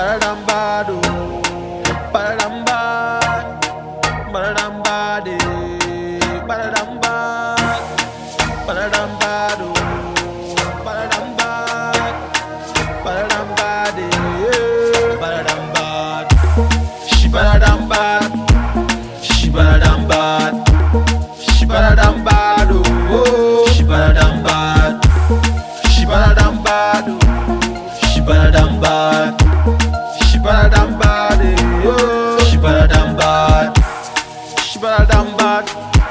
Badadam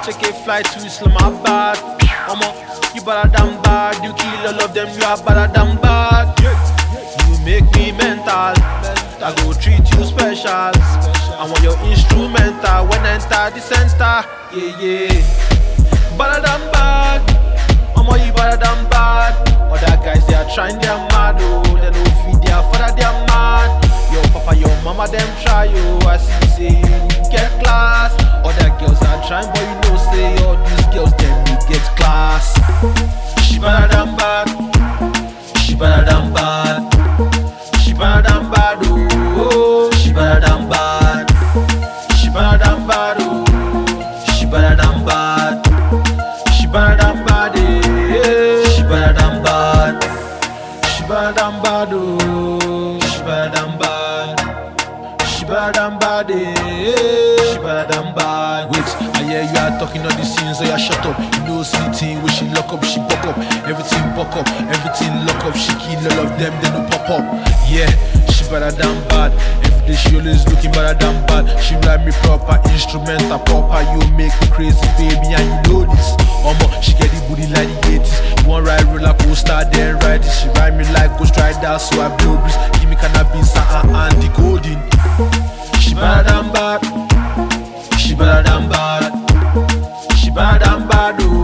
Take a flight to Islamabad. Omo, you badadam bad. You kill all of them. You are badadam bad. You make me mental. I go treat you special. I want your instrumental when I enter the center. Yeah, yeah. Badadam bad. She badadam bad. Oh, she badadam bad. She badadam bad. eh. She badadam bad. Wait, I hear you are talking all these things, so you shut up. You know, anything when she lock up, she buck up. Everything buck up, everything lock up. She kill all of them, then no pop up. Yeah, she better than bad. Every day she always looking better than bad. She ride me proper, instrumental proper. You make me crazy, baby, and you know this. Omo, she get the booty like the 80s. You want ride roller coaster, dollar, so I blow breeze. Give me cannabis ah, ah, ah, and Andy Golden. She better than bad. She better than bad. She better than bad. Oh.